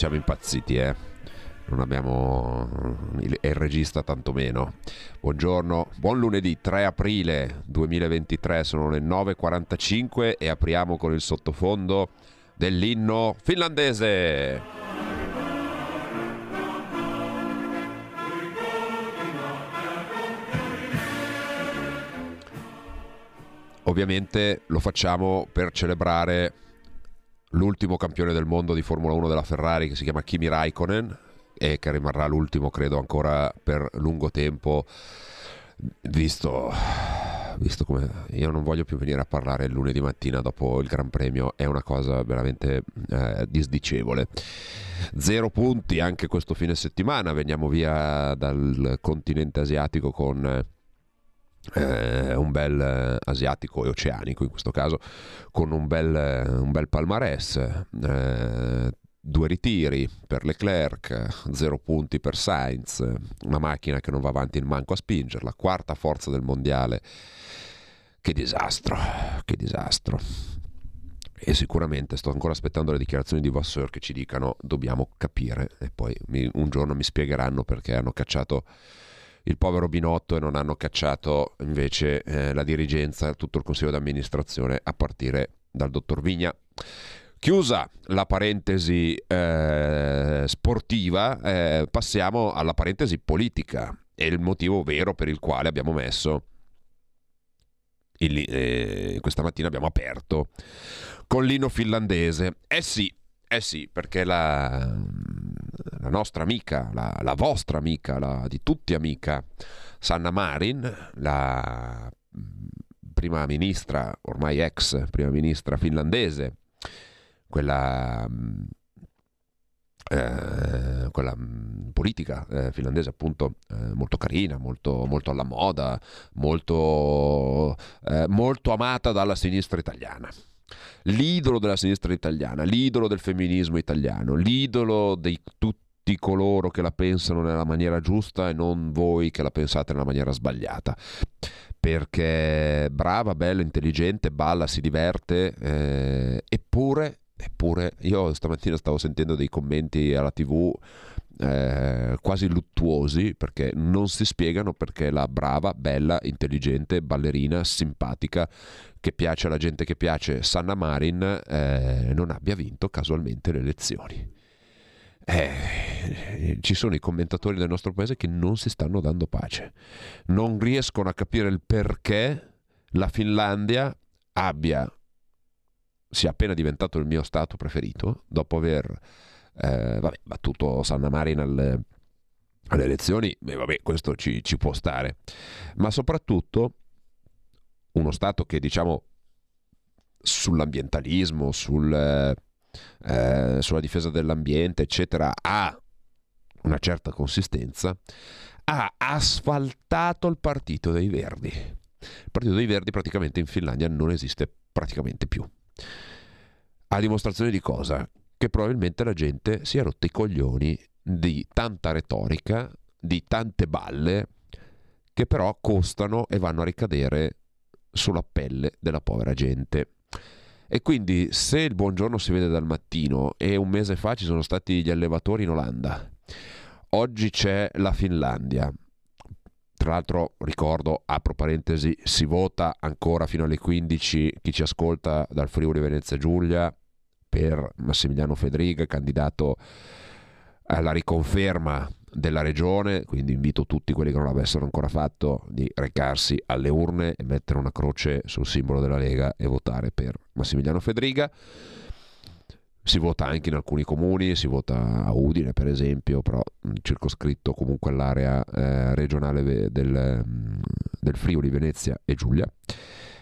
Siamo impazziti, eh. Non abbiamo il, il regista tantomeno. Buongiorno, buon lunedì 3 aprile 2023, sono le 9.45 e apriamo con il sottofondo dell'inno finlandese. Ovviamente lo facciamo per celebrare l'ultimo campione del mondo di Formula 1 della Ferrari che si chiama Kimi Raikkonen e che rimarrà l'ultimo credo ancora per lungo tempo visto, visto come io non voglio più venire a parlare il lunedì mattina dopo il Gran Premio è una cosa veramente eh, disdicevole. Zero punti anche questo fine settimana veniamo via dal continente asiatico con eh, un bel eh, asiatico e oceanico in questo caso con un bel, eh, un bel palmarès eh, due ritiri per Leclerc zero punti per Sainz una macchina che non va avanti in manco a spingerla quarta forza del mondiale. Che disastro che disastro. E sicuramente sto ancora aspettando le dichiarazioni di Vasseur che ci dicano dobbiamo capire e poi mi- un giorno mi spiegheranno perché hanno cacciato il povero Binotto e non hanno cacciato invece eh, la dirigenza, tutto il consiglio d'amministrazione a partire dal dottor Vigna. Chiusa la parentesi eh, sportiva, eh, passiamo alla parentesi politica e il motivo vero per il quale abbiamo messo il- eh, questa mattina abbiamo aperto con l'inno finlandese. Eh sì, eh sì, perché la, la nostra amica, la, la vostra amica, la di tutti amica, Sanna Marin, la mm, prima ministra, ormai ex prima ministra finlandese, quella, mm, eh, quella mm, politica eh, finlandese appunto eh, molto carina, molto, molto alla moda, molto, eh, molto amata dalla sinistra italiana. L'idolo della sinistra italiana, l'idolo del femminismo italiano, l'idolo di tutti coloro che la pensano nella maniera giusta e non voi che la pensate nella maniera sbagliata. Perché brava, bella, intelligente, balla, si diverte, eh, eppure, eppure, io stamattina stavo sentendo dei commenti alla tv eh, quasi luttuosi perché non si spiegano perché la brava, bella, intelligente, ballerina, simpatica, che piace alla gente che piace, Sanna Marin, eh, non abbia vinto casualmente le elezioni. Eh, ci sono i commentatori del nostro paese che non si stanno dando pace, non riescono a capire il perché la Finlandia abbia sia appena diventato il mio stato preferito dopo aver eh, vabbè, battuto Sanna Marin alle, alle elezioni, e vabbè, questo ci, ci può stare, ma soprattutto uno Stato che diciamo sull'ambientalismo, sul, eh, sulla difesa dell'ambiente, eccetera, ha una certa consistenza, ha asfaltato il partito dei Verdi. Il partito dei Verdi praticamente in Finlandia non esiste praticamente più. A dimostrazione di cosa? Che probabilmente la gente si è rotta i coglioni di tanta retorica, di tante balle, che però costano e vanno a ricadere sulla pelle della povera gente. E quindi se il buongiorno si vede dal mattino e un mese fa ci sono stati gli allevatori in Olanda, oggi c'è la Finlandia. Tra l'altro ricordo, apro parentesi, si vota ancora fino alle 15 chi ci ascolta dal Friuli Venezia Giulia per Massimiliano Fedriga, candidato alla riconferma della regione, quindi invito tutti quelli che non l'avessero ancora fatto di recarsi alle urne e mettere una croce sul simbolo della Lega e votare per Massimiliano Fedriga. Si vota anche in alcuni comuni, si vota a Udine per esempio, però circoscritto comunque all'area eh, regionale del, del Friuli, Venezia e Giulia.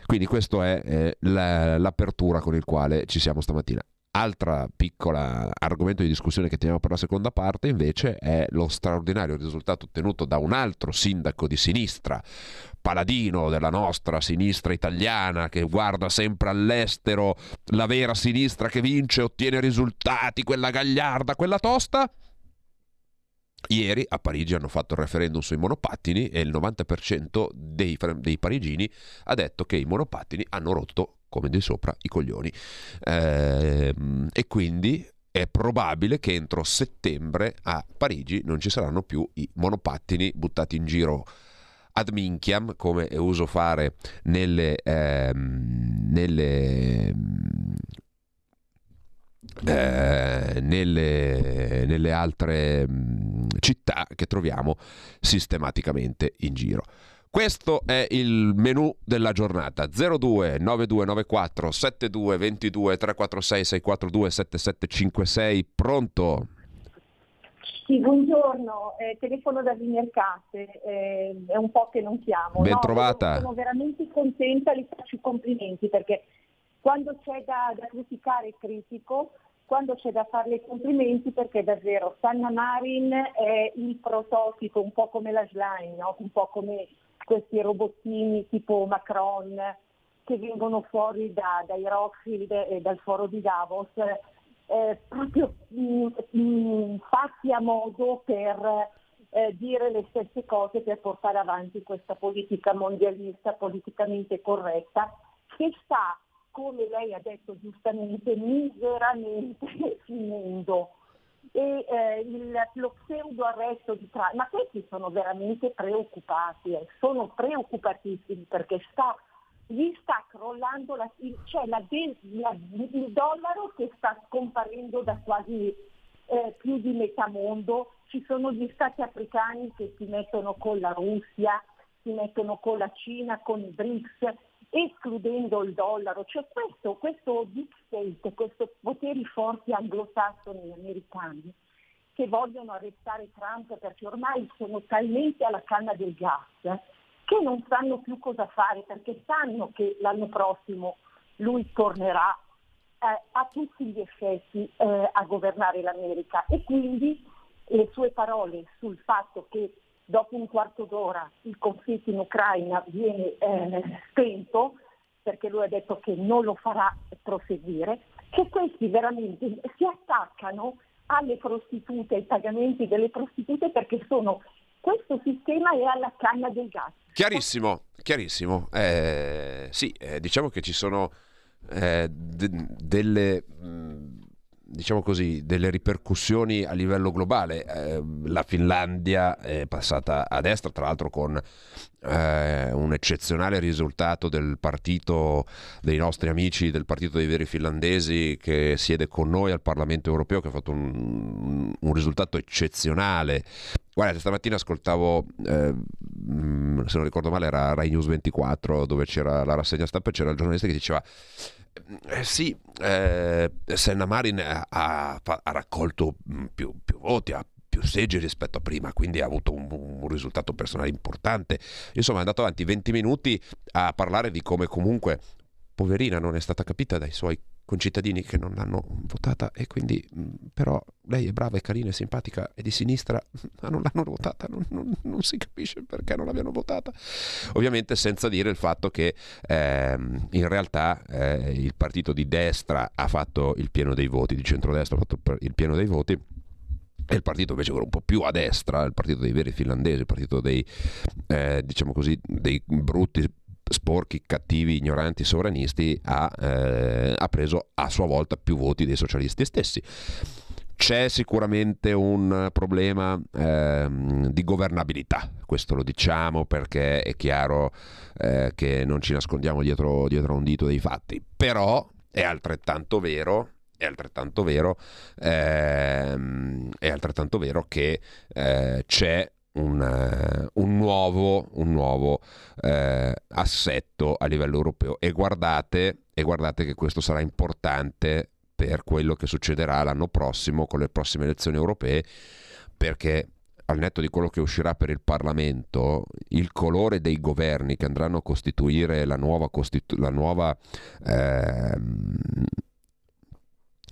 Quindi questo è eh, la- l'apertura con il quale ci siamo stamattina. Altra piccola argomento di discussione che teniamo per la seconda parte invece è lo straordinario risultato ottenuto da un altro sindaco di sinistra, paladino della nostra sinistra italiana che guarda sempre all'estero, la vera sinistra che vince, ottiene risultati, quella gagliarda, quella tosta. Ieri a Parigi hanno fatto il referendum sui monopattini e il 90% dei, dei parigini ha detto che i monopattini hanno rotto, come di sopra, i coglioni. Ehm, e quindi è probabile che entro settembre a Parigi non ci saranno più i monopattini buttati in giro ad minchiam, come è uso fare nelle, ehm, nelle, eh, nelle, nelle altre mh, città che troviamo sistematicamente in giro. Questo è il menù della giornata 02 9294 72 22 346 642 7756 pronto? Sì, buongiorno, eh, telefono da Vimercate, eh, è un po' che non chiamo. Ben No, trovata. Sono veramente contenta, li faccio i complimenti perché quando c'è da, da criticare critico, quando c'è da fare i complimenti perché davvero Sanna Marin è il prototipo, un po' come la Schlein, no? un po' come questi robottini tipo Macron che vengono fuori da- dai Rothschild e dal foro di Davos eh, proprio mh, mh, fatti a modo per eh, dire le stesse cose per portare avanti questa politica mondialista politicamente corretta che sta, come lei ha detto giustamente, miseramente finendo. E eh, il- lo pseudo arresto di Trump, ma questi sono veramente preoccupati, eh, sono preoccupatissimi perché sta gli sta crollando la, il, cioè la la- il dollaro che sta scomparendo da quasi eh, più di metà mondo, ci sono gli stati africani che si mettono con la Russia, si mettono con la Cina, con i BRICS, escludendo il dollaro, cioè questo, questo deep state, questi poteri forti anglosassoni americani che vogliono arrestare Trump perché ormai sono talmente alla canna del gas che non sanno più cosa fare perché sanno che l'anno prossimo lui tornerà eh, a tutti gli effetti eh, a governare l'America. E quindi le sue parole sul fatto che dopo un quarto d'ora il conflitto in Ucraina viene eh, spento perché lui ha detto che non lo farà proseguire, che questi veramente si attaccano alle prostitute, ai pagamenti delle prostitute perché sono questo sistema è alla canna del gas. Chiarissimo, chiarissimo. Eh, sì, eh, diciamo che ci sono eh, de- delle, mh, diciamo così, delle ripercussioni a livello globale. Eh, la Finlandia è passata a destra, tra l'altro con eh, un eccezionale risultato del partito dei nostri amici, del partito dei veri finlandesi che siede con noi al Parlamento europeo, che ha fatto un, un risultato eccezionale. Guardate, stamattina ascoltavo, eh, mh, se non ricordo male, era Rai News 24, dove c'era la rassegna stampa e c'era il giornalista che diceva eh, sì, eh, Senna Marin ha, ha- ha raccolto mh, più, più voti, ha più seggi rispetto a prima, quindi ha avuto un, un risultato personale importante. Insomma, è andato avanti 20 minuti a parlare di come comunque, poverina, non è stata capita dai suoi concittadini che non l'hanno votata e quindi mh, però lei è brava, è carina, è simpatica, è di sinistra, ma non l'hanno votata, non, non- non si capisce perché non l'abbiano votata. Ovviamente senza dire il fatto che ehm, in realtà eh, il partito di destra ha fatto il pieno dei voti, di centrodestra ha fatto il pieno dei voti e il partito invece quello un po' più a destra, il partito dei veri finlandesi, il partito dei, eh, diciamo così, dei brutti, sporchi, cattivi, ignoranti sovranisti, ha, eh, ha preso a sua volta più voti dei socialisti stessi. C'è sicuramente un problema ehm, di governabilità, questo lo diciamo perché è chiaro eh, che non ci nascondiamo dietro, dietro un dito dei fatti, però è altrettanto vero è altrettanto vero, ehm, è altrettanto vero che eh, c'è un, eh, un nuovo, un nuovo eh, assetto a livello europeo. E guardate, e guardate che questo sarà importante per quello che succederà l'anno prossimo con le prossime elezioni europee perché al netto di quello che uscirà per il Parlamento, il colore dei governi che andranno a costituire la nuova, costitu- la nuova ehm,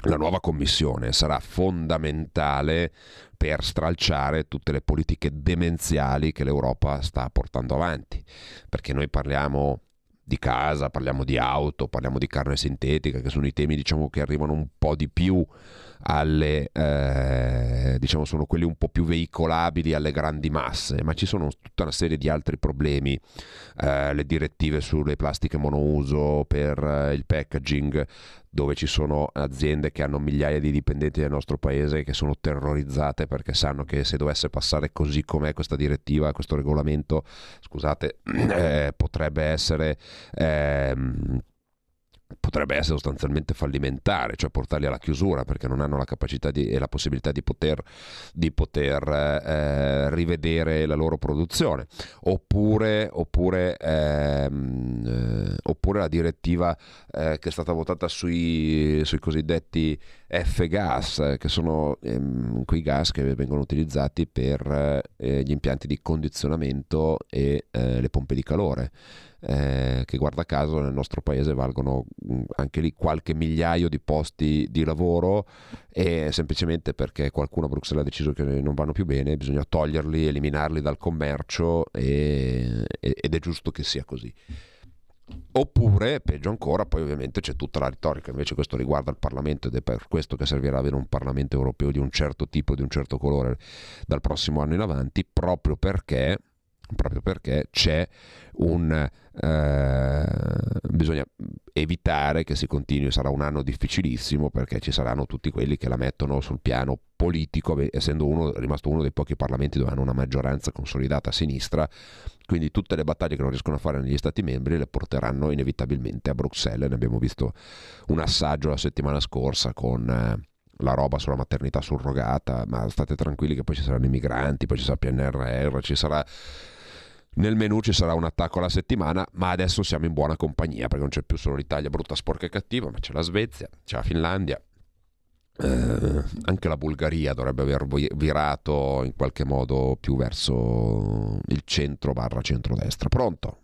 la nuova commissione sarà fondamentale per stralciare tutte le politiche demenziali che l'Europa sta portando avanti, perché noi parliamo di casa, parliamo di auto, parliamo di carne sintetica, che sono i temi diciamo, che arrivano un po' di più alle, eh, diciamo, sono quelli un po' più veicolabili alle grandi masse, ma ci sono tutta una serie di altri problemi, eh, le direttive sulle plastiche monouso per eh, il packaging, dove ci sono aziende che hanno migliaia di dipendenti del nostro paese che sono terrorizzate perché sanno che se dovesse passare così com'è questa direttiva, questo regolamento, scusate, eh, potrebbe essere... Ehm, potrebbe essere sostanzialmente fallimentare, cioè portarli alla chiusura perché non hanno la capacità di, e la possibilità di poter, di poter eh, rivedere la loro produzione. Oppure, oppure, ehm, eh, oppure la direttiva eh, che è stata votata sui, sui cosiddetti F-gas, che sono ehm, quei gas che vengono utilizzati per eh, gli impianti di condizionamento e eh, le pompe di calore eh, che guarda caso nel nostro paese valgono mh, anche lì qualche migliaio di posti di lavoro e semplicemente perché qualcuno a Bruxelles ha deciso che non vanno più bene bisogna toglierli, eliminarli dal commercio e, ed è giusto che sia così. Oppure, peggio ancora, poi ovviamente c'è tutta la retorica, invece questo riguarda il Parlamento ed è per questo che servirà avere un Parlamento europeo di un certo tipo, di un certo colore dal prossimo anno in avanti, proprio perché proprio perché c'è un eh, bisogna evitare che si continui sarà un anno difficilissimo perché ci saranno tutti quelli che la mettono sul piano politico essendo uno, rimasto uno dei pochi parlamenti dove hanno una maggioranza consolidata a sinistra quindi tutte le battaglie che non riescono a fare negli stati membri le porteranno inevitabilmente a Bruxelles. Ne abbiamo visto un assaggio la settimana scorsa con eh, la roba sulla maternità surrogata, ma state tranquilli che poi ci saranno i migranti, poi ci sarà PNRR, ci sarà nel menu ci sarà un attacco alla settimana, ma adesso siamo in buona compagnia perché non c'è più solo l'Italia brutta, sporca e cattiva, ma c'è la Svezia, c'è la Finlandia. Eh, anche la Bulgaria dovrebbe aver virato in qualche modo più verso il centro barra centrodestra. Pronto?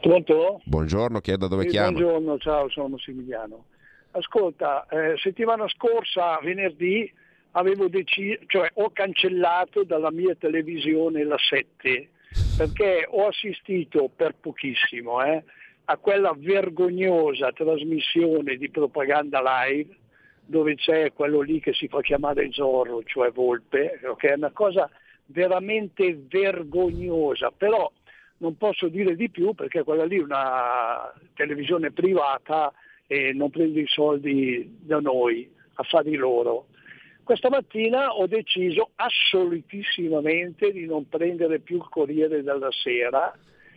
Pronto? Buongiorno, chi è da dove sì, chiama? Buongiorno, ciao, sono Massimiliano. Ascolta, eh, settimana scorsa, venerdì, avevo deciso, cioè ho cancellato dalla mia televisione la 7 perché ho assistito per pochissimo eh, a quella vergognosa trasmissione di propaganda live dove c'è quello lì che si fa chiamare Zorro, cioè Volpe, che è una cosa veramente vergognosa, però non posso dire di più perché quella lì è una televisione privata e non prende i soldi da noi, affari loro. Questa mattina ho deciso assolutissimamente di non prendere più il Corriere della Sera,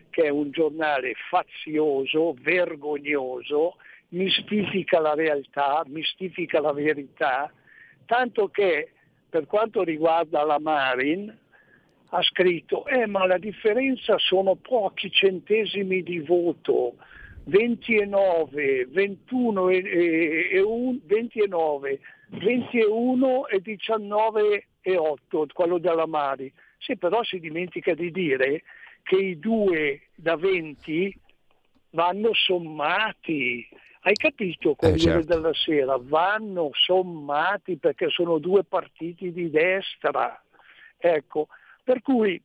che è un giornale fazioso, vergognoso, mistifica la realtà, mistifica la verità, tanto che per quanto riguarda la Marin ha scritto, eh ma la differenza sono pochi centesimi di voto, 29, 21 e, e, e un, 29, 21 e 19 e 8, quello della Mari. Sì, però si dimentica di dire che i due da 20 vanno sommati. Hai capito, Corriere eh, certo. della Sera? Vanno sommati perché sono due partiti di destra. Ecco, per cui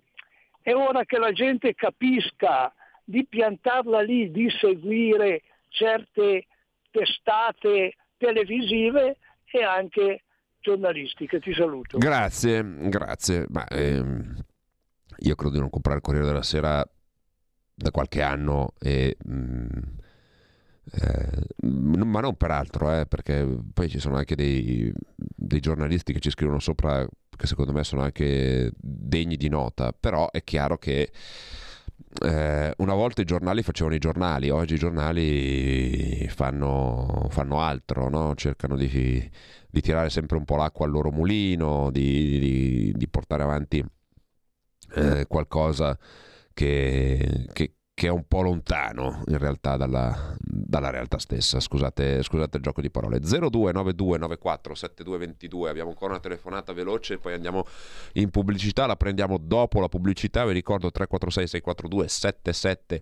è ora che la gente capisca di piantarla lì, di seguire certe testate televisive e anche giornalistiche. Ti saluto. Grazie, grazie. Ma, ehm, io credo di non comprare il Corriere della Sera da qualche anno e... Mm, eh, ma non per altro, eh, perché poi ci sono anche dei, dei giornalisti che ci scrivono sopra che secondo me sono anche degni di nota, però è chiaro che eh, una volta i giornali facevano i giornali, oggi i giornali fanno, fanno altro, no? cercano di, di, tirare sempre un po' l'acqua al loro mulino, di, di, di portare avanti eh, qualcosa che, che, che è un po' lontano in realtà dalla, dalla realtà stessa. Scusate, scusate, il gioco di parole. 0292947222. Abbiamo ancora una telefonata veloce, poi andiamo in pubblicità. La prendiamo dopo la pubblicità. Vi ricordo 346 642 77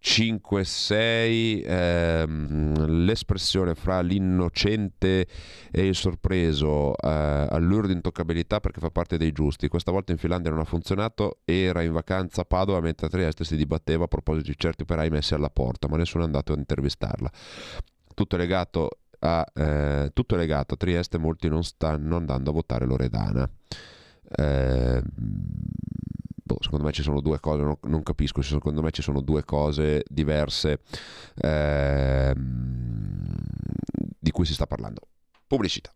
5-6 ehm, l'espressione fra l'innocente e il sorpreso eh, all'uro di intoccabilità perché fa parte dei giusti. Questa volta in Finlandia non ha funzionato era in vacanza a Padova mentre a Trieste si dibatteva a proposito di certi operai messi alla porta ma nessuno è andato a intervistarla. Tutto è legato a, eh, tutto è legato. A Trieste molti non stanno andando a votare Loredana. Eh, boh, secondo me ci sono due cose, non, non, capisco, secondo me ci sono due cose diverse eh, di cui si sta parlando. Pubblicità.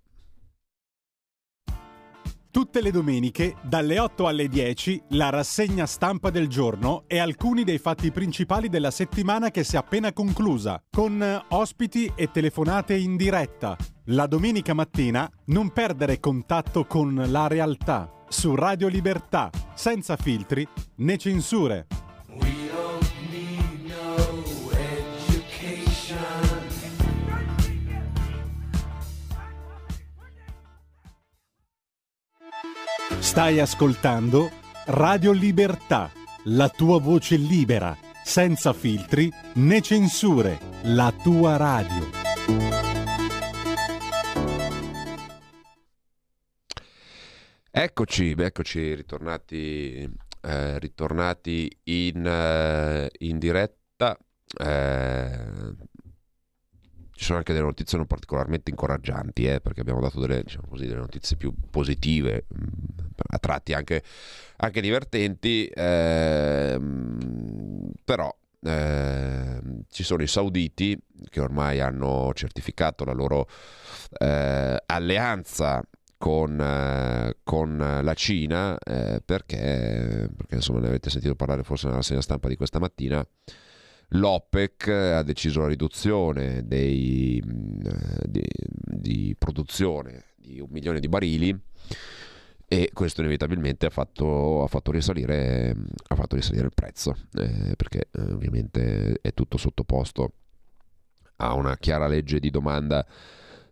Tutte le domeniche, dalle 8 alle 10, la rassegna stampa del giorno e alcuni dei fatti principali della settimana che si è appena conclusa, con ospiti e telefonate in diretta. La domenica mattina non perdere contatto con la realtà su Radio Libertà, senza filtri né censure. Stai ascoltando Radio Libertà, la tua voce libera, senza filtri né censure, la tua radio. Eccoci, eccoci ritornati, eh, ritornati in, eh, in, diretta. Eh, ci sono anche delle notizie non particolarmente incoraggianti, eh, perché abbiamo dato delle, diciamo così, delle, notizie più positive, mh, mm, a tratti anche, anche divertenti, ehm, però eh, ci sono i sauditi che ormai hanno certificato la loro eh, alleanza con, eh, con la Cina eh, perché, perché, insomma ne avete sentito parlare forse nella segna stampa di questa mattina l'OPEC ha deciso la riduzione dei, mm, di, di, produzione di un milione di barili e questo inevitabilmente ha fatto, ha fatto, risalire, ha fatto risalire, il prezzo eh, perché eh, ovviamente è tutto sottoposto a una chiara legge di domanda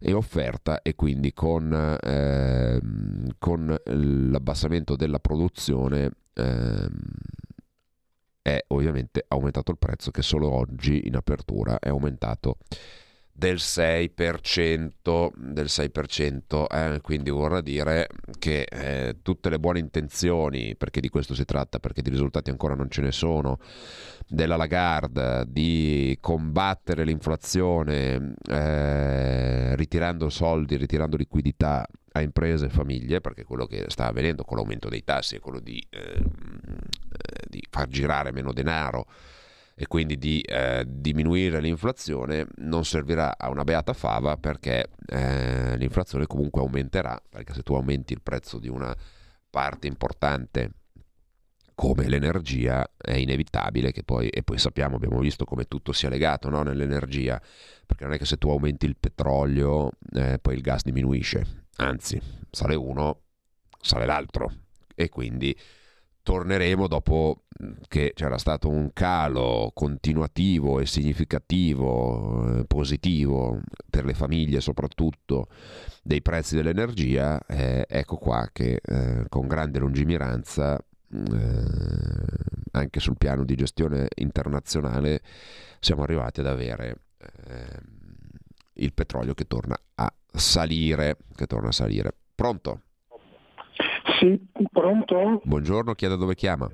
e offerta e quindi con, eh, con l'abbassamento della produzione eh, è ovviamente aumentato il prezzo che solo oggi in apertura è aumentato del 6%, del 6% eh, quindi vorrà dire che eh, tutte le buone intenzioni, perché di questo si tratta, perché di risultati ancora non ce ne sono, della Lagarde di combattere l'inflazione eh, ritirando soldi, ritirando liquidità a imprese e famiglie, perché quello che sta avvenendo con l'aumento dei tassi è quello di, eh, di far girare meno denaro e quindi di eh, diminuire l'inflazione non servirà a una beata fava perché eh, l'inflazione comunque aumenterà, perché se tu aumenti il prezzo di una parte importante come l'energia è inevitabile che poi, e poi sappiamo, abbiamo visto come tutto sia legato no? nell'energia, perché non è che se tu aumenti il petrolio eh, poi il gas diminuisce, anzi sale uno, sale l'altro e quindi torneremo dopo che c'era stato un calo continuativo e significativo, eh, positivo per le famiglie soprattutto dei prezzi dell'energia, eh, ecco qua che eh, con grande lungimiranza eh, anche sul piano di gestione internazionale siamo arrivati ad avere eh, il petrolio che torna a salire, che torna a salire. Pronto? Sì, pronto? Buongiorno, chi è da dove chiama?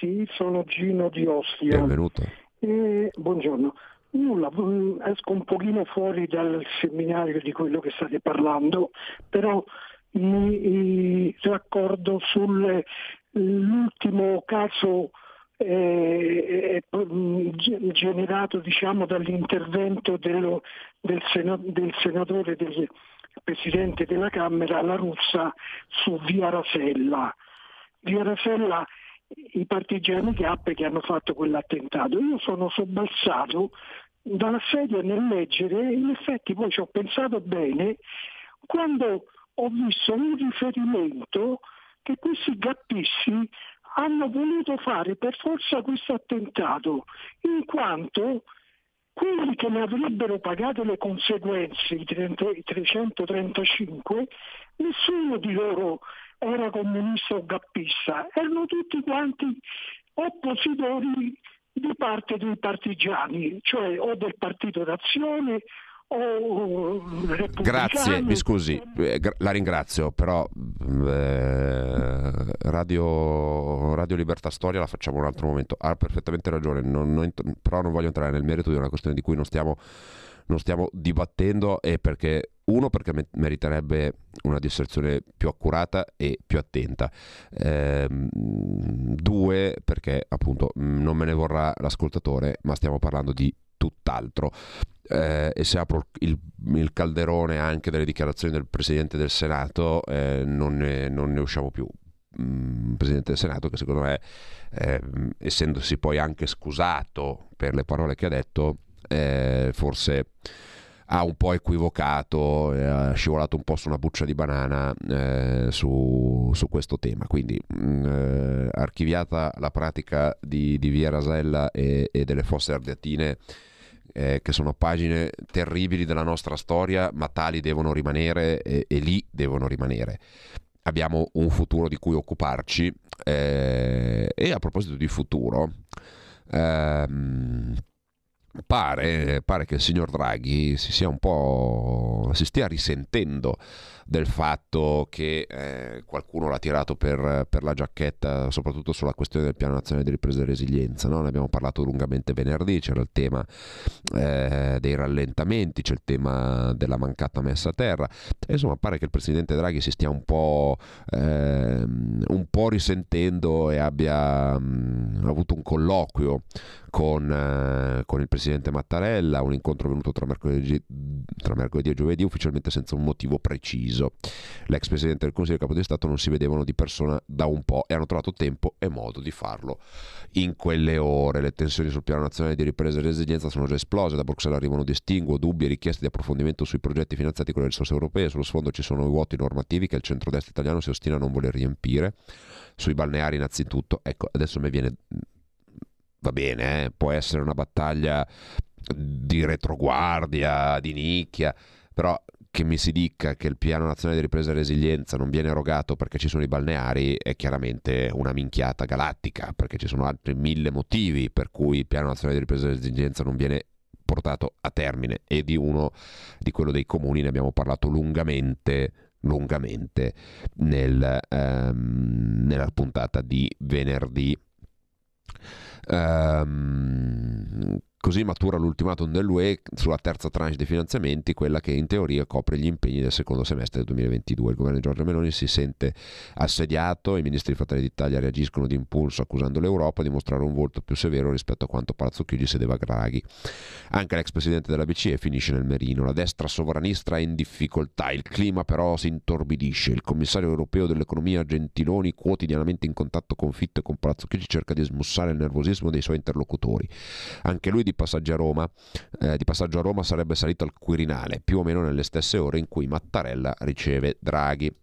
Sì, sono Gino di Ostia. Benvenuto. Eh, buongiorno. Nulla, mm, esco un pochino fuori dal seminario di quello che state parlando, però mi raccordo sull'ultimo caso eh, mm, generato diciamo, dall'intervento dello, del, sena, del senatore del Presidente della Camera, la russa, su Via Rasella. Via Rasella i partigiani Gap che hanno fatto quell'attentato. Io sono sobbalzato dalla sedia nel leggere, in effetti poi ci ho pensato bene, quando ho visto un riferimento che questi gappisti hanno voluto fare per forza questo attentato, in quanto quelli che ne avrebbero pagato le conseguenze, i 30 i 335, nessuno di loro era comunista o gappista, erano tutti quanti oppositori di parte dei partigiani, cioè o del Partito d'Azione. Grazie, mi scusi, eh, la ringrazio, però eh, Radio, Radio Libertà Storia la facciamo un altro momento. Ha perfettamente ragione, non- non però non voglio entrare nel merito di una questione di cui non stiamo, non stiamo dibattendo e perché uno perché me- meriterebbe una disserzione più accurata e più attenta. Ehm, due perché appunto mh, non me ne vorrà l'ascoltatore ma stiamo parlando di tutt'altro Eh, e se apro il, il calderone anche delle dichiarazioni del Presidente del Senato eh, non, ne, non ne usciamo più Mm, Presidente del Senato che secondo me ehm, essendosi poi anche scusato per le parole che ha detto eh, forse ha un po' equivocato, eh, ha scivolato un po' su una buccia di banana eh, su, su questo tema. Quindi mh, eh, archiviata la pratica di, di Via Rasella e, e delle fosse ardeatine, eh, che sono pagine terribili della nostra storia, ma tali devono rimanere e, e lì devono rimanere. Abbiamo un futuro di cui occuparci eh, e a proposito di futuro, ehm, pare, pare che il signor Draghi si si stia risentendo del fatto che eh, qualcuno l'ha tirato per, per la giacchetta, soprattutto sulla questione del piano nazionale di ripresa e resilienza. No? Ne abbiamo parlato lungamente venerdì, c'era il tema eh, dei rallentamenti, c'è il tema della mancata messa a terra. E, insomma, pare che il presidente Draghi si stia un po', ehm, un po risentendo e abbia mh, avuto un colloquio con, eh, con il presidente Mattarella, un incontro venuto tra mercoledì, tra mercoledì e giovedì, ufficialmente senza un motivo preciso. L'ex presidente del Consiglio e capo di Stato non si vedevano di persona da un po' e hanno trovato tempo e modo di farlo in quelle ore. Le tensioni sul piano nazionale di ripresa e resilienza sono già esplose, da Bruxelles arrivano distinguo, dubbi e richieste di approfondimento sui progetti finanziati con le risorse europee, sullo sfondo ci sono i vuoti normativi che il centrodestra italiano si ostina a non voler riempire, sui balneari innanzitutto, ecco adesso mi viene va bene, eh, può essere una battaglia di retroguardia, di nicchia, però che mi si dica che il piano nazionale di ripresa e resilienza non viene erogato perché ci sono i balneari è chiaramente una minchiata galattica, perché ci sono altri mille motivi per cui il piano nazionale di ripresa e resilienza non viene portato a termine. E di uno di quello dei comuni ne abbiamo parlato lungamente lungamente nel, ehm, nella puntata di venerdì Ehm, così matura l'ultimatum dell'UE sulla terza tranche dei finanziamenti, quella che in teoria copre gli impegni del secondo semestre del 2022. Il governo di Giorgia Meloni si sente assediato, i ministri di Fratelli d'Italia reagiscono d'impulso accusando l'Europa di mostrare un volto più severo rispetto a quanto Palazzo Chigi sedeva a Draghi. Anche l'ex presidente della BCE finisce nel merino, la destra sovranista è in difficoltà, il clima però si intorbidisce, il commissario europeo dell'economia Gentiloni quotidianamente in contatto con Fitto e con Palazzo Chigi cerca di smussare il nervosismo dei suoi interlocutori. Anche lui di passaggio a Roma, eh, di passaggio a Roma sarebbe salito al Quirinale, più o meno nelle stesse ore in cui Mattarella riceve Draghi.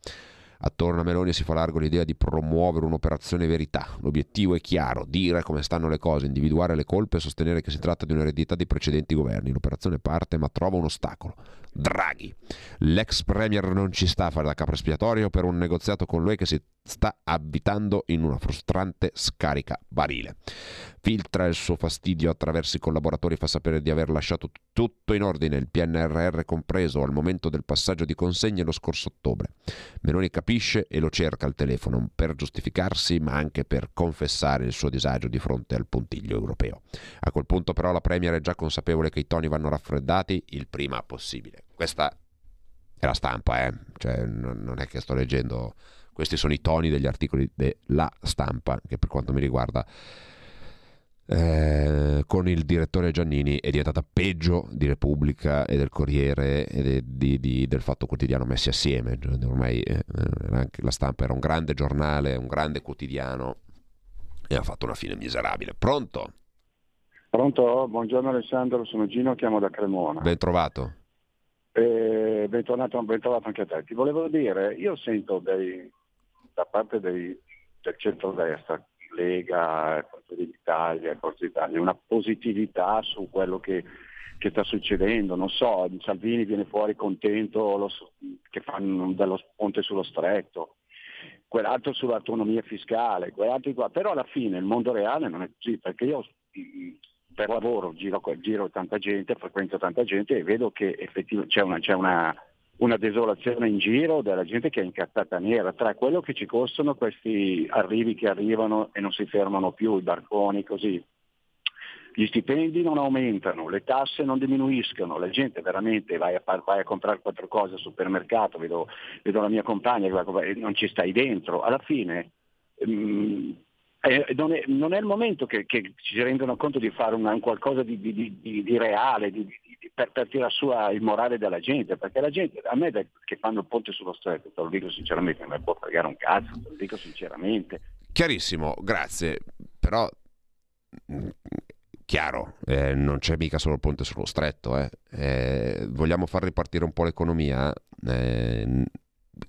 Attorno a Meloni si fa largo l'idea di promuovere un'operazione verità. L'obiettivo è chiaro, dire come stanno le cose, individuare le colpe e sostenere che si tratta di un'eredità di precedenti governi. L'operazione parte ma trova un ostacolo. Draghi. L'ex premier non ci sta a fare da capo espiatorio per un negoziato con lui che si sta abitando in una frustrante scarica barile. Filtra il suo fastidio attraverso i collaboratori, fa sapere di aver lasciato tutto in ordine, il PNRR compreso al momento del passaggio di consegne lo scorso ottobre. Meloni capisce e lo cerca al telefono per giustificarsi ma anche per confessare il suo disagio di fronte al puntiglio europeo. A quel punto però la Premier è già consapevole che i toni vanno raffreddati il prima possibile. Questa è la stampa, eh? cioè, non è che sto leggendo questi sono i toni degli articoli della stampa, che per quanto mi riguarda eh, con il direttore Giannini è diventata peggio di Repubblica e del Corriere e de- di- di- del Fatto Quotidiano messi assieme. Cioè, Ormai eh, anche la stampa era un grande giornale, un grande quotidiano e ha fatto una fine miserabile. Pronto? Pronto? Buongiorno Alessandro, sono Gino, chiamo da Cremona. Ben trovato. Eh, bentornato, bentrovato anche a te. Ti volevo dire, io sento dei- da parte dei- del centrodestra, Lega, Forza d'Italia, Forza d'Italia, una positività su quello che, che sta succedendo. Non so, Salvini viene fuori contento lo che fanno dello ponte sullo stretto, quell'altro sull'autonomia fiscale, quell'altro qua. Però alla fine il mondo reale non è così, perché io per lavoro giro, giro tanta gente, frequento tanta gente e vedo che effettivamente c'è una, c'è una, una desolazione in giro della gente che è incazzata nera tra quello che ci costano questi arrivi che arrivano e non si fermano più, i barconi così. Gli stipendi non aumentano, le tasse non diminuiscono, la gente veramente vai a, vai a comprare quattro cose al supermercato, vedo, vedo la mia compagna che va a comprare, non ci stai dentro, alla fine mm, eh, non, è, non è il momento che, che ci rendano conto di fare un qualcosa di, di- di- di- reale, per, per tirare su il morale della gente, perché la gente, a me da- che fanno il ponte sullo stretto, te lo dico sinceramente, non può fregare un cazzo, te lo dico sinceramente. Chiarissimo, grazie. Però, chiaro, eh, non c'è mica solo il ponte sullo stretto. eh. Eh, vogliamo far ripartire un po' l'economia. eh,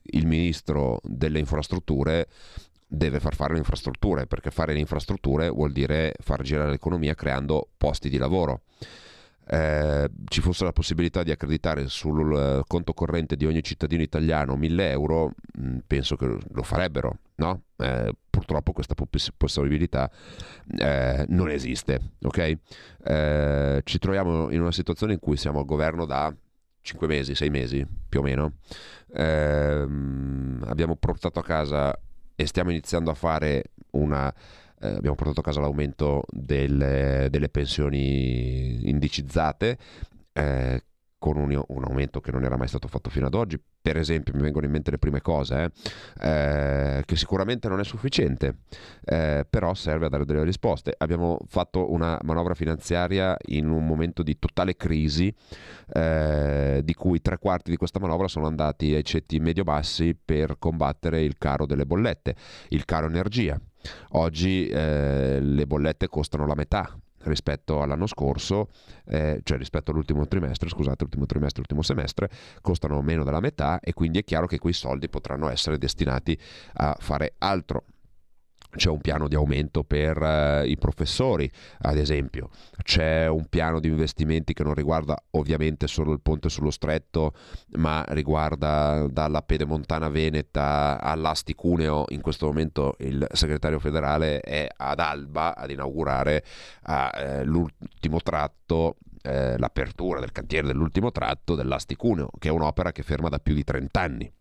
il ministro delle infrastrutture deve far fare le infrastrutture, perché fare le infrastrutture vuol dire far girare l'economia creando posti di lavoro. Eh, ci fosse la possibilità di accreditare sul eh, conto corrente di ogni cittadino italiano 1000 euro, mh, penso che lo farebbero, no? Eh, purtroppo questa poss- possibilità eh, non esiste, ok? Eh, ci troviamo in una situazione in cui siamo al governo da 5 mesi, 6 mesi più o meno. Ehm, abbiamo portato a casa e stiamo iniziando a fare una eh, abbiamo portato a casa l'aumento del- delle pensioni indicizzate eh, con un, un aumento che non era mai stato fatto fino ad oggi. Per esempio, mi vengono in mente le prime cose, eh, eh, che sicuramente non è sufficiente, eh, però serve a dare delle risposte. Abbiamo fatto una manovra finanziaria in un momento di totale crisi, eh, di cui tre quarti di questa manovra sono andati ai ceti medio-bassi per combattere il caro delle bollette, il caro energia. Oggi eh, le bollette costano la metà rispetto all'anno scorso, eh, cioè rispetto all'ultimo trimestre, scusate, l'ultimo trimestre, l'ultimo semestre, costano meno della metà e quindi è chiaro che quei soldi potranno essere destinati a fare altro. C'è un piano di aumento per eh, i professori, ad esempio, c'è un piano di investimenti che non riguarda ovviamente solo il ponte sullo stretto, ma riguarda dalla pedemontana veneta all'Asti-Cuneo. In questo momento il segretario federale è ad Alba ad inaugurare eh, l'ultimo tratto, eh, l'apertura del cantiere dell'ultimo tratto dell'Asti-Cuneo, che è un'opera che ferma da più di 30 anni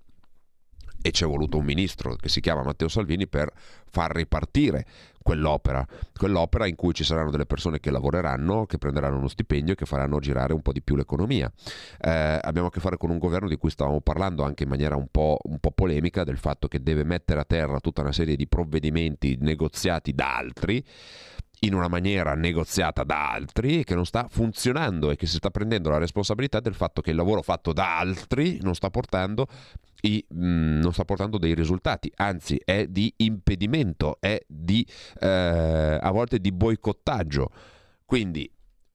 e c'è voluto un ministro che si chiama Matteo Salvini per far ripartire quell'opera, quell'opera in cui ci saranno delle persone che lavoreranno, che prenderanno uno stipendio e che faranno girare un po' di più l'economia. Eh, abbiamo a che fare con un governo di cui stavamo parlando anche in maniera un po', un po' polemica del fatto che deve mettere a terra tutta una serie di provvedimenti negoziati da altri in una maniera negoziata da altri che non sta funzionando e che si sta prendendo la responsabilità del fatto che il lavoro fatto da altri non sta portando, i- mh, non sta portando dei risultati, anzi è di impedimento, è di eh, a volte di boicottaggio. Quindi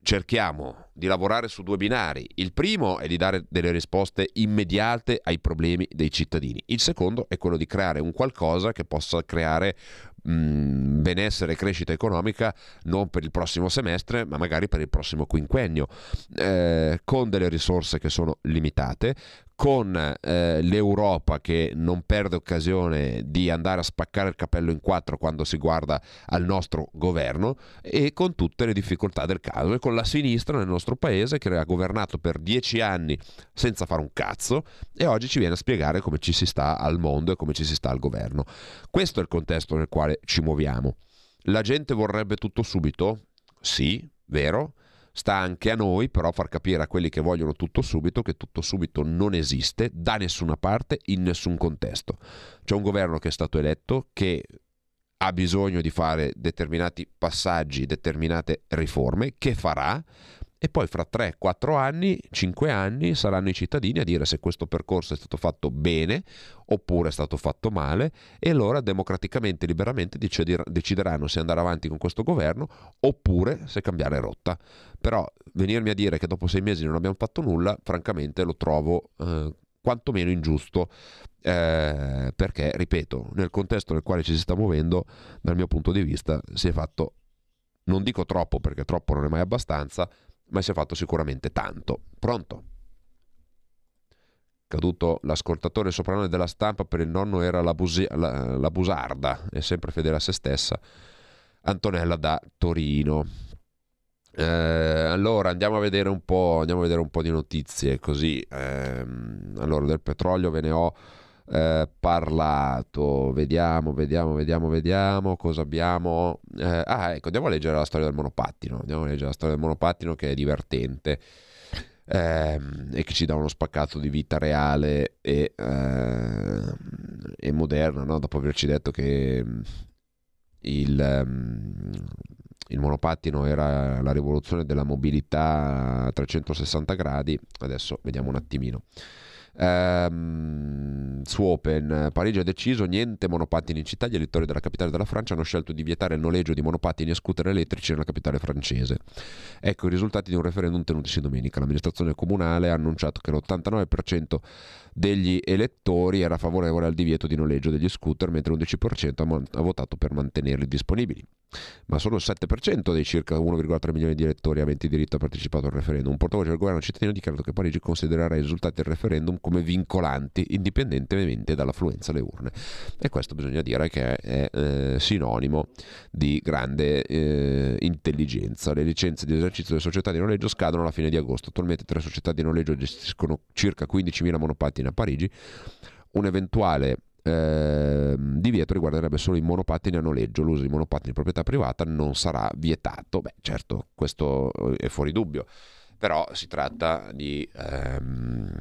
cerchiamo di lavorare su due binari. Il primo è di dare delle risposte immediate ai problemi dei cittadini. Il secondo è quello di creare un qualcosa che possa creare mh, benessere e crescita economica non per il prossimo semestre, ma magari per il prossimo quinquennio, eh, con delle risorse che sono limitate, con eh, l'Europa che non perde occasione di andare a spaccare il capello in quattro quando si guarda al nostro governo e con tutte le difficoltà del caso e con la sinistra nel nostro paese che ha governato per dieci anni senza fare un cazzo e oggi ci viene a spiegare come ci si sta al mondo e come ci si sta al governo. Questo è il contesto nel quale ci muoviamo. La gente vorrebbe tutto subito? Sì, vero. Sta anche a noi però far capire a quelli che vogliono tutto subito che tutto subito non esiste da nessuna parte, in nessun contesto. C'è un governo che è stato eletto che ha bisogno di fare determinati passaggi, determinate riforme, che farà e poi fra 3-4 anni, 5 anni saranno i cittadini a dire se questo percorso è stato fatto bene oppure è stato fatto male e allora democraticamente, liberamente decider- decideranno se andare avanti con questo governo oppure se cambiare rotta. Però venirmi a dire che dopo sei mesi non abbiamo fatto nulla, francamente lo trovo eh, quantomeno ingiusto eh, perché, ripeto, nel contesto nel quale ci si sta muovendo, dal mio punto di vista, si è fatto, non dico troppo perché troppo non è mai abbastanza, ma si è fatto sicuramente tanto. Pronto? Caduto l'ascoltatore soprannome della stampa per il nonno era la, busi- la, la busarda, è sempre fedele a se stessa. Antonella da Torino. Eh, allora andiamo a vedere un po', andiamo a vedere un po' di notizie così. ehm, allora, del petrolio ve ne ho eh, parlato. Vediamo, vediamo, vediamo, vediamo cosa abbiamo. Eh, ah, ecco, andiamo a leggere la storia del monopattino. Andiamo a leggere la storia del monopattino che è divertente ehm, e che ci dà uno spaccato di vita reale e, eh, e moderna, no? dopo averci detto che mm, il, ehm, il monopattino era la rivoluzione della mobilità a 360 gradi, adesso vediamo un attimino. Ehm, su Open, Parigi ha deciso niente monopattini in città. Gli elettori della capitale della Francia hanno scelto di vietare il noleggio di monopattini e scooter elettrici nella capitale francese. Ecco i risultati di un referendum tenutisi domenica. L'amministrazione comunale ha annunciato che l'89% degli elettori era favorevole al divieto di noleggio degli scooter, mentre l'11% ha, mon- ha votato per mantenerli disponibili. Ma solo il 7% dei circa 1,3 milioni di elettori aventi diritto a partecipare al referendum. Un portavoce del governo cittadino ha dichiarato che Parigi considererà i risultati del referendum come vincolanti, indipendentemente dall'affluenza alle urne. E questo bisogna dire che è eh, sinonimo di grande eh, intelligenza. Le licenze di esercizio delle società di noleggio scadono alla fine di agosto. Attualmente tre società di noleggio gestiscono circa 15.000 monopattini a Parigi. Un ehm, divieto riguarderebbe solo i monopattini a noleggio. L'uso di monopattini di proprietà privata non sarà vietato. Beh, certo, questo è fuori dubbio. Però si tratta di, ehm,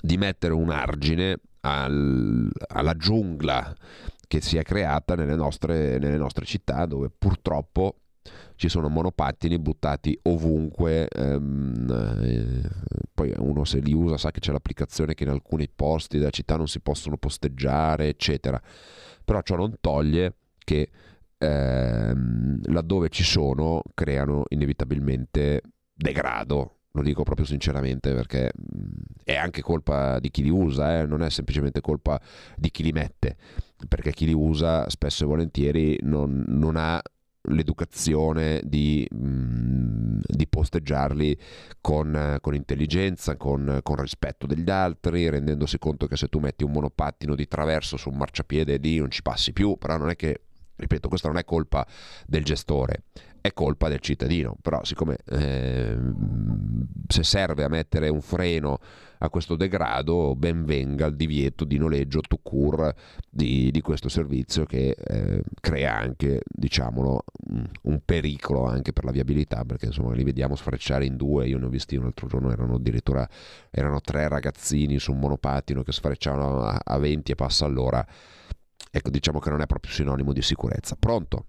di mettere un argine al- alla giungla che si è creata nelle nostre, nelle nostre città dove purtroppo ci sono monopattini buttati ovunque, ehm, eh, poi uno se li usa sa che c'è l'applicazione che in alcuni posti della città non si possono posteggiare, eccetera. Però ciò non toglie che ehm, laddove ci sono creano inevitabilmente degrado. Lo dico proprio sinceramente perché mh, è anche colpa di chi li usa, eh, non è semplicemente colpa di chi li mette, perché chi li usa spesso e volentieri non, non ha l'educazione di, mh, di posteggiarli con, con intelligenza, con, con rispetto degli altri, rendendosi conto che se tu metti un monopattino di traverso su un marciapiede lì non ci passi più, però non è che, ripeto, questa non è colpa del gestore, è colpa del cittadino, però siccome ehm, se serve a mettere un freno a questo degrado, ben venga il divieto di noleggio to cure di, di questo servizio che eh, crea anche, diciamolo, un- un pericolo anche per la viabilità, perché insomma li vediamo sfrecciare in due, io ne ho visti un altro giorno, erano addirittura erano tre ragazzini su un monopattino che sfrecciavano a, a 20 e passa all'ora. Ecco, diciamo che non è proprio sinonimo di sicurezza. Pronto?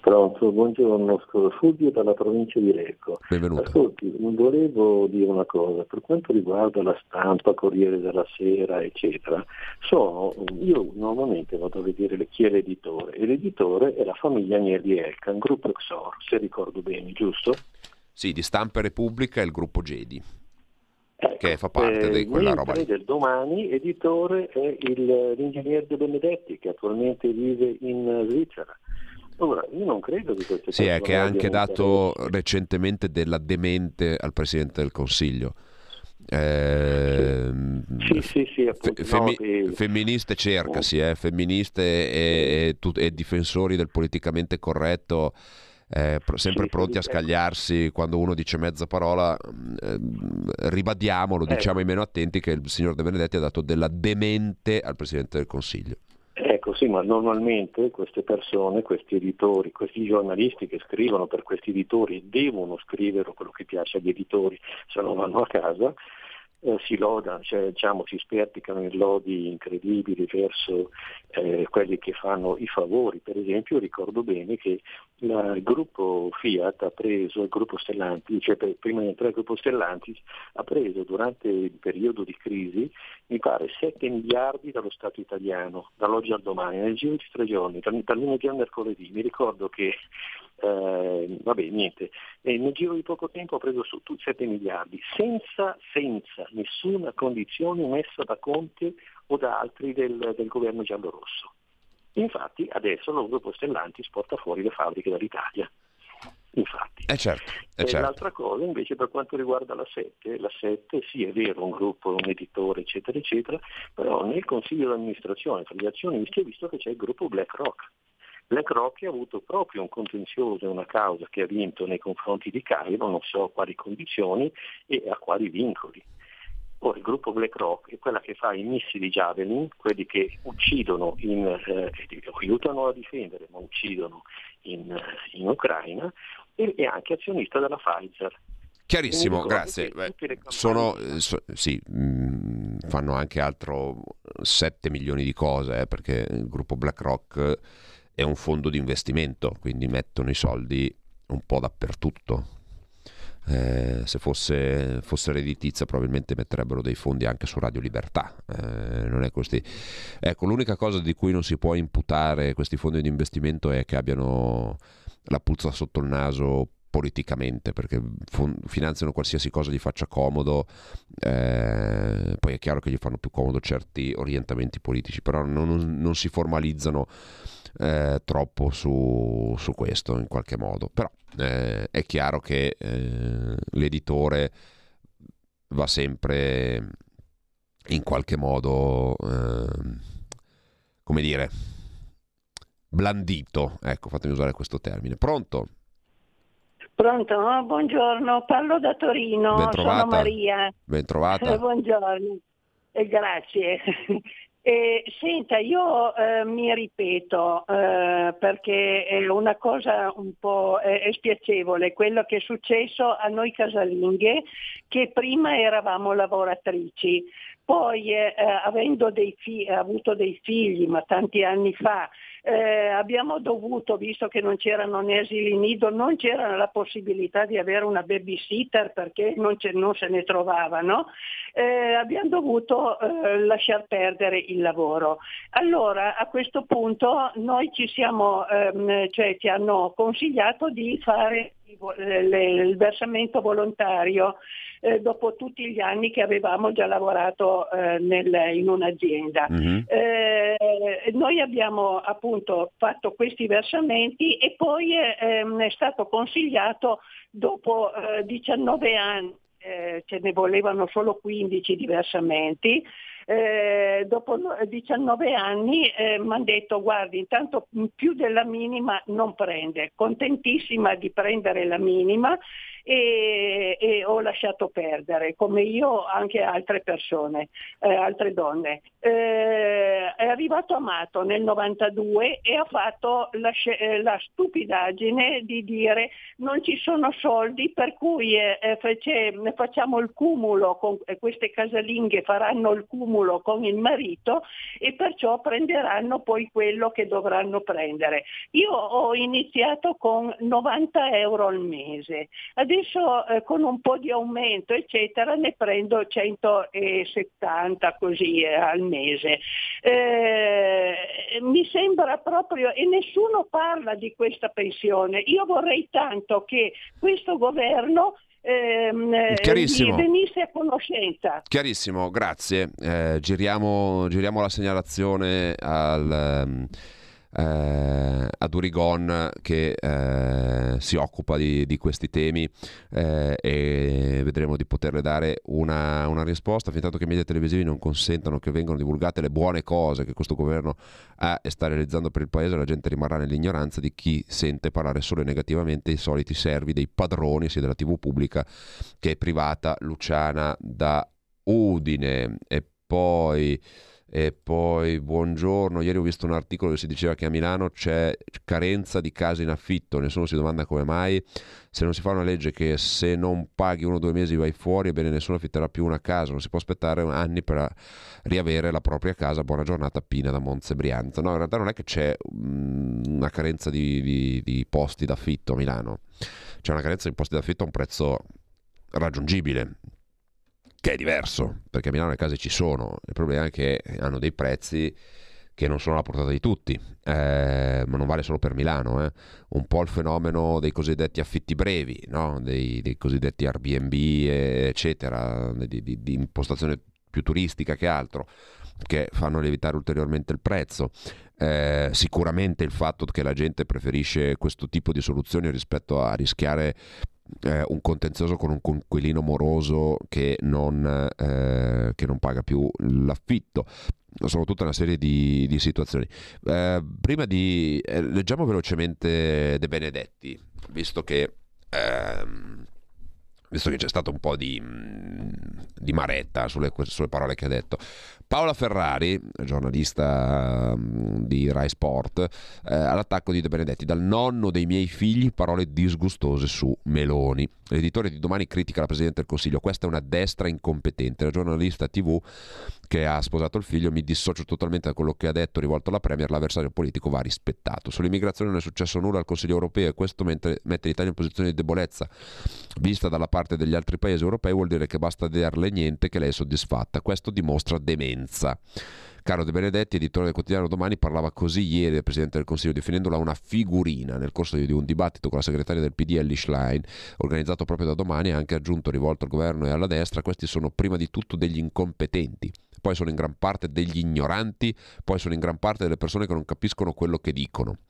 Pronto, buongiorno, scusa, Fulvio dalla provincia di Lecco. Benvenuto. Ascolti, volevo dire una cosa, per quanto riguarda la stampa, Corriere della Sera, eccetera, sono, io normalmente vado a vedere le- chi è l'editore e l'editore è la famiglia Agnelli Elkan, gruppo Exor, se ricordo bene, giusto? Sì, di Stampa Repubblica e il gruppo Jedi. Ecco, Che fa parte eh, di quella roba lì. del domani editore è il- l'ingegnere De Benedetti che attualmente vive in Svizzera. Ora, io non credo che queste Sì, è che ha anche dato interesse. recentemente della demente al Presidente del Consiglio. Ehm, Sì, sì, sì, appunto, fe- femmi- no, che- femministe cercasi, eh, femministe e, e e difensori del politicamente corretto, eh, sempre Sì, pronti a scagliarsi quando uno dice mezza parola. ehm, ribadiamo, lo Ecco. diciamo ai meno attenti, che il signor De Benedetti ha dato della demente al Presidente del Consiglio. Ecco sì, ma normalmente queste persone, questi editori, questi giornalisti che scrivono per questi editori devono scrivere quello che piace agli editori, se no vanno a casa. Eh, si loda, cioè, diciamo, si sperticano in lodi incredibili verso eh, quelli che fanno i favori. Per esempio ricordo bene che la- il gruppo Fiat ha preso, il gruppo Stellantis, cioè per- prima di entrare il gruppo Stellantis, ha preso durante il periodo di crisi, mi pare, 7 miliardi dallo Stato italiano, dall'oggi al domani, nel giro di tre giorni, dal, dal lunedì al mercoledì. Mi ricordo che eh, vabbè, niente. E nel giro di poco tempo ha preso su tutti 7 miliardi, senza, senza nessuna condizione messa da Conte o da altri del, del governo giallorosso. Infatti adesso lo gruppo Stellantis porta fuori le fabbriche dall'Italia. Infatti. Eh certo, eh E certo. l'altra cosa invece per quanto riguarda la 7, la 7 sì è vero, un gruppo, un editore eccetera eccetera, però nel consiglio di amministrazione tra gli azionisti ho visto che c'è il gruppo BlackRock. BlackRock ha avuto proprio un contenzioso e una causa che ha vinto nei confronti di Cairo, non so a quali condizioni e a quali vincoli. Ora il gruppo BlackRock è quella che fa i missili Javelin, quelli che uccidono, in, eh, aiutano a difendere ma uccidono in, eh, in Ucraina e è anche azionista della Pfizer. Chiarissimo, grazie. Beh, Sono, eh, so- sì, mh, fanno anche altro 7 milioni di cose, eh, perché il gruppo BlackRock è un fondo di investimento, quindi mettono i soldi un po' dappertutto. Eh, se fosse, fosse redditizia probabilmente metterebbero dei fondi anche su Radio Libertà. Eh. Ecco, l'unica cosa di cui non si può imputare questi fondi di investimento è che abbiano la puzza sotto il naso politicamente perché finanziano qualsiasi cosa gli faccia comodo eh, poi è chiaro che gli fanno più comodo certi orientamenti politici però non, non si formalizzano eh, troppo su, su questo in qualche modo però eh, è chiaro che eh, l'editore va sempre in qualche modo ehm, come dire blandito ecco fatemi usare questo termine pronto Pronto? Buongiorno, parlo da Torino, Bentrovata. sono Maria. ben Eh, buongiorno, e grazie. Eh, senta, io eh, mi ripeto eh, perché è una cosa un po' spiacevole quello che è successo a noi casalinghe che prima eravamo lavoratrici, poi eh, eh, avendo dei fi- avuto dei figli, ma tanti anni fa, eh, abbiamo dovuto, visto che non c'erano né asili nido, non c'era la possibilità di avere una babysitter perché non, non se ne trovavano, eh, abbiamo dovuto eh, lasciar perdere il lavoro. Allora a questo punto noi ci siamo, ehm, cioè ci hanno consigliato di fare il versamento volontario eh, dopo tutti gli anni che avevamo già lavorato eh, nel- in un'azienda. Mhm. Eh, noi abbiamo appunto fatto questi versamenti e poi eh, ehm, è stato consigliato dopo eh, 19 anni, eh, ce ne volevano solo 15 di versamenti, eh, dopo no- 19 anni mi hanno detto guardi intanto più della minima non prende, contentissima di prendere la minima e, e ho lasciato perdere, come io anche altre persone, eh, altre donne. Eh, è arrivato Amato nel 92 e ha fatto la, eh, la stupidaggine di dire non ci sono soldi per cui eh, eh, face- facciamo il cumulo con eh, queste casalinghe faranno il cumulo con il marito e perciò prenderanno poi quello che dovranno prendere. Io ho iniziato con 90 euro al mese, adesso eh, con un po' di aumento eccetera ne prendo 170 così eh, al mese. Eh, mi sembra proprio, e nessuno parla di questa pensione, io vorrei tanto che questo governo ehm, eh, venisse a conoscenza. Chiarissimo, grazie. Eh, giriamo, giriamo la segnalazione al, ehm, eh, ad Urigon che eh, si occupa di, di questi temi eh, e vedremo di poterle dare una, una risposta. Fin che i media televisivi non consentano che vengano divulgate le buone cose che questo governo ha e sta realizzando per il paese la gente rimarrà nell'ignoranza di chi sente parlare solo e negativamente i soliti servi dei padroni sia della tv pubblica che privata Luciana da Udine. E poi E poi buongiorno, ieri ho visto un articolo che si diceva che a Milano c'è carenza di case in affitto, nessuno si domanda come mai, se non si fa una legge che se non paghi uno o due mesi vai fuori, ebbene nessuno affitterà più una casa, non si può aspettare anni per riavere la propria casa. Buona giornata Pina da Monza e Brianza. No, in realtà non è che c'è mm, una carenza di, di- di posti d'affitto a Milano, c'è una carenza di posti d'affitto a un prezzo raggiungibile, che è diverso, perché a Milano le case ci sono, il problema è che hanno dei prezzi che non sono alla portata di tutti, eh, ma non vale solo per Milano, eh. un po' il fenomeno dei cosiddetti affitti brevi, no? dei, dei cosiddetti Airbnb, eccetera, di, di- di impostazione più turistica che altro, che fanno lievitare ulteriormente il prezzo. Eh, sicuramente il fatto che la gente preferisce questo tipo di soluzioni rispetto a rischiare eh, un contenzioso con un coinquilino moroso che non, eh, che non paga più l'affitto. Sono tutta una serie di, di situazioni. Eh, prima di eh, leggiamo velocemente De Benedetti, visto che, ehm, visto che c'è stato un po' di, mm, di maretta sulle, sulle parole che ha detto. Paola Ferrari, giornalista mm, di Rai Sport, eh, all'attacco di De Benedetti. Dal nonno dei miei figli, parole disgustose su Meloni. L'editore di domani critica la Presidente del Consiglio. Questa è una destra incompetente. La giornalista TV che ha sposato il figlio mi dissocio totalmente da quello che ha detto rivolto alla Premier. L'avversario politico va rispettato. Sull'immigrazione non è successo nulla al Consiglio europeo e questo mette l'Italia in posizione di debolezza vista dalla parte degli altri paesi europei vuol dire che basta darle niente che lei è soddisfatta. Questo dimostra demenza. Caro De Benedetti, editore del quotidiano Domani, parlava così ieri del Presidente del Consiglio, definendola una figurina nel corso di un dibattito con la segretaria del PD Ellie Schlein, organizzato proprio da Domani, ha anche aggiunto rivolto al governo e alla destra, questi sono prima di tutto degli incompetenti, poi sono in gran parte degli ignoranti, poi sono in gran parte delle persone che non capiscono quello che dicono.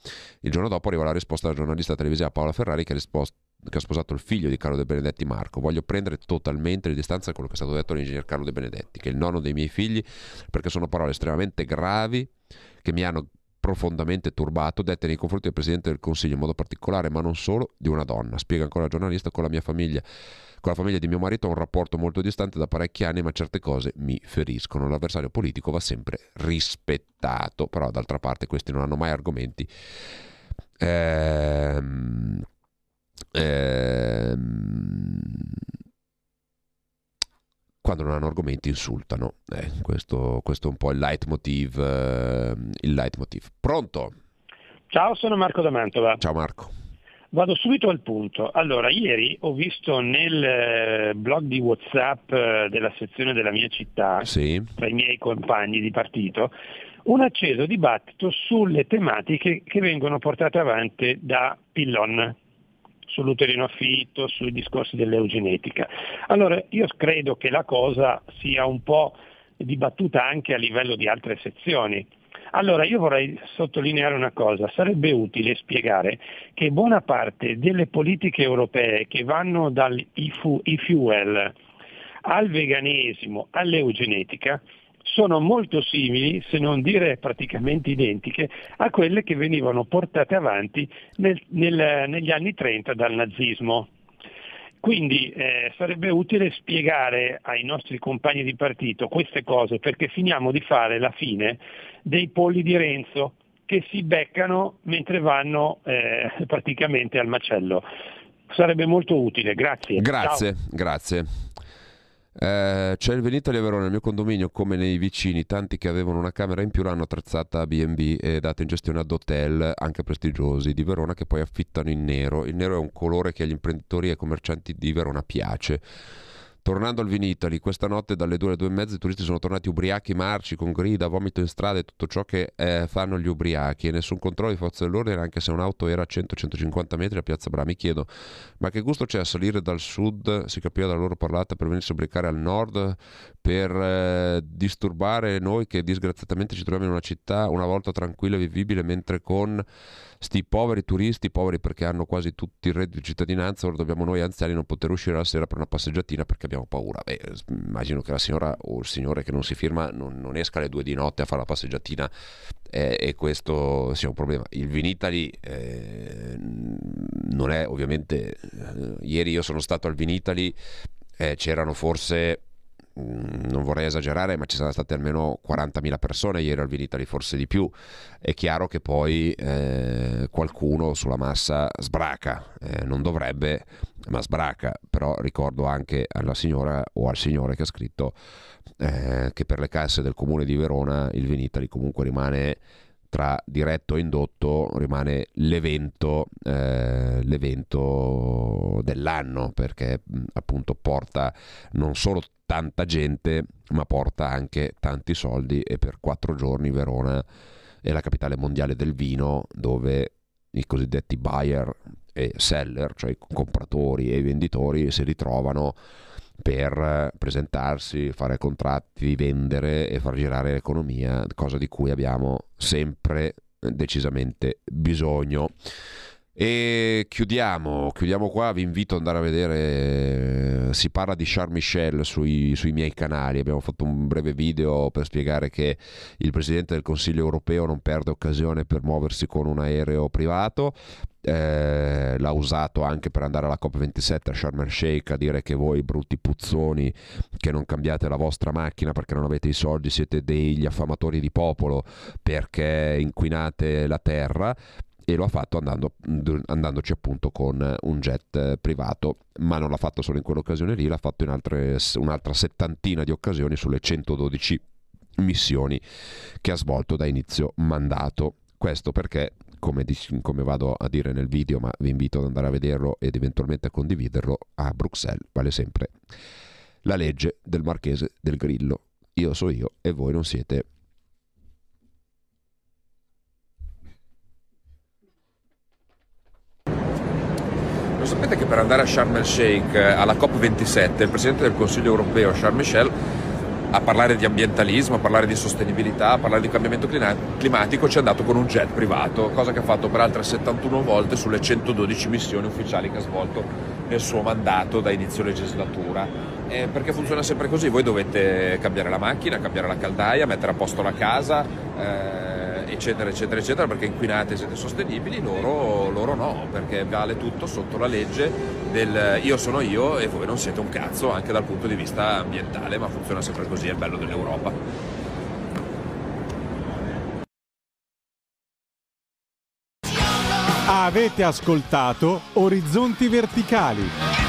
Il giorno dopo arriva la risposta della giornalista televisiva Paola Ferrari che ha risposto che ha sposato il figlio di Carlo De Benedetti Marco. Voglio prendere totalmente le distanze da quello che è stato detto all'ingegner Carlo De Benedetti, che è il nonno dei miei figli, perché sono parole estremamente gravi che mi hanno profondamente turbato, dette nei confronti del Presidente del Consiglio in modo particolare, ma non solo, di una donna. Spiega ancora il giornalista con la mia famiglia. Con la famiglia di mio marito ho un rapporto molto distante da parecchi anni, ma certe cose mi feriscono. L'avversario politico va sempre rispettato, però d'altra parte questi non hanno mai argomenti. Ehm, ehm, quando non hanno argomenti insultano. Eh, questo, questo è un po' il leitmotiv. eh, il leitmotiv. Pronto? Ciao, sono Marco da Mantova. Ciao Marco. Vado subito al punto. Allora, ieri ho visto nel eh, blog di WhatsApp eh, della sezione della mia città, Sì. tra i miei compagni di partito, un acceso dibattito sulle tematiche che vengono portate avanti da Pillon sull'uterino affitto, sui discorsi dell'eugenetica. Allora, io credo che la cosa sia un po' dibattuta anche a livello di altre sezioni. Allora, io vorrei sottolineare una cosa, sarebbe utile spiegare che buona parte delle politiche europee che vanno dal e-fuel al veganesimo, all'eugenetica, sono molto simili, se non dire praticamente identiche, a quelle che venivano portate avanti nel- nel- negli anni 30 dal nazismo. Quindi eh, sarebbe utile spiegare ai nostri compagni di partito queste cose perché finiamo di fare la fine dei polli di Renzo che si beccano mentre vanno eh, praticamente al macello. Sarebbe molto utile, grazie. Grazie, grazie. Eh, c'è il Venita di Verona nel mio condominio come nei vicini, tanti che avevano una camera in più l'hanno attrezzata a B&B e data in gestione ad hotel anche prestigiosi di Verona che poi affittano in nero. Il nero è un colore che agli imprenditori e ai commercianti di Verona piace. Tornando al Vinitali, questa notte dalle 2 alle 2 e mezza i turisti sono tornati ubriachi, marci, con grida, vomito in strada e tutto ciò che eh, fanno gli ubriachi e nessun controllo di forza dell'ordine anche se un'auto era a 100-150 metri a Piazza Bra. Mi chiedo, ma che gusto c'è a salire dal sud, si capiva dalla loro parlata, per venirsi a ubriacare al nord, per eh, disturbare noi che disgraziatamente ci troviamo in una città una volta tranquilla e vivibile, mentre con sti poveri turisti, poveri perché hanno quasi tutti il reddito di cittadinanza, ora dobbiamo noi anziani non poter uscire la sera per una passeggiatina perché abbiamo paura. Beh, immagino che la signora o il signore che non si firma non, non esca alle due di notte a fare la passeggiatina eh, e questo sia un problema. Il Vinitali eh, non è ovviamente... eh, ieri io sono stato al Vinitali, eh, c'erano forse non vorrei esagerare, ma ci saranno state almeno 40.000 persone ieri al Vinitali, forse di più. È chiaro che poi eh, qualcuno sulla massa sbraca, eh, non dovrebbe, ma sbraca. Però ricordo anche alla signora o al signore che ha scritto eh, che per le casse del comune di Verona il Vinitali comunque rimane tra diretto e indotto rimane l'evento, eh, l'evento dell'anno perché mh, appunto porta non solo tanta gente ma porta anche tanti soldi e per quattro giorni Verona è la capitale mondiale del vino dove i cosiddetti buyer e seller, cioè i compratori e i venditori si ritrovano per presentarsi, fare contratti, vendere e far girare l'economia, cosa di cui abbiamo sempre decisamente bisogno. E chiudiamo, chiudiamo qua, vi invito ad andare a vedere, si parla di Charles Michel sui, sui miei canali, abbiamo fatto un breve video per spiegare che il Presidente del Consiglio europeo non perde occasione per muoversi con un aereo privato, eh, l'ha usato anche per andare alla COP27 a Sharm el Sheikh a dire che voi brutti puzzoni che non cambiate la vostra macchina perché non avete i soldi siete degli affamatori di popolo perché inquinate la terra e lo ha fatto andando, andandoci appunto con un jet privato, ma non l'ha fatto solo in quell'occasione lì, l'ha fatto in altre, un'altra settantina di occasioni sulle 112 missioni che ha svolto da inizio mandato. Questo perché, come, come vado a dire nel video, ma vi invito ad andare a vederlo ed eventualmente a condividerlo, a Bruxelles vale sempre la legge del marchese del Grillo. Io so io e voi non siete sapete che per andare a Sharm el Sheikh alla COP27 il Presidente del Consiglio europeo Charles Michel a parlare di ambientalismo, a parlare di sostenibilità, a parlare di cambiamento climatico ci è andato con un jet privato, cosa che ha fatto per altre 71 volte sulle 112 missioni ufficiali che ha svolto nel suo mandato da inizio legislatura. Eh, perché funziona sempre così, voi dovete cambiare la macchina, cambiare la caldaia, mettere a posto la casa. Eh, eccetera eccetera eccetera perché inquinate siete sostenibili loro, loro no perché vale tutto sotto la legge del io sono io e voi non siete un cazzo anche dal punto di vista ambientale ma funziona sempre così è il bello dell'Europa Avete ascoltato Orizzonti Verticali.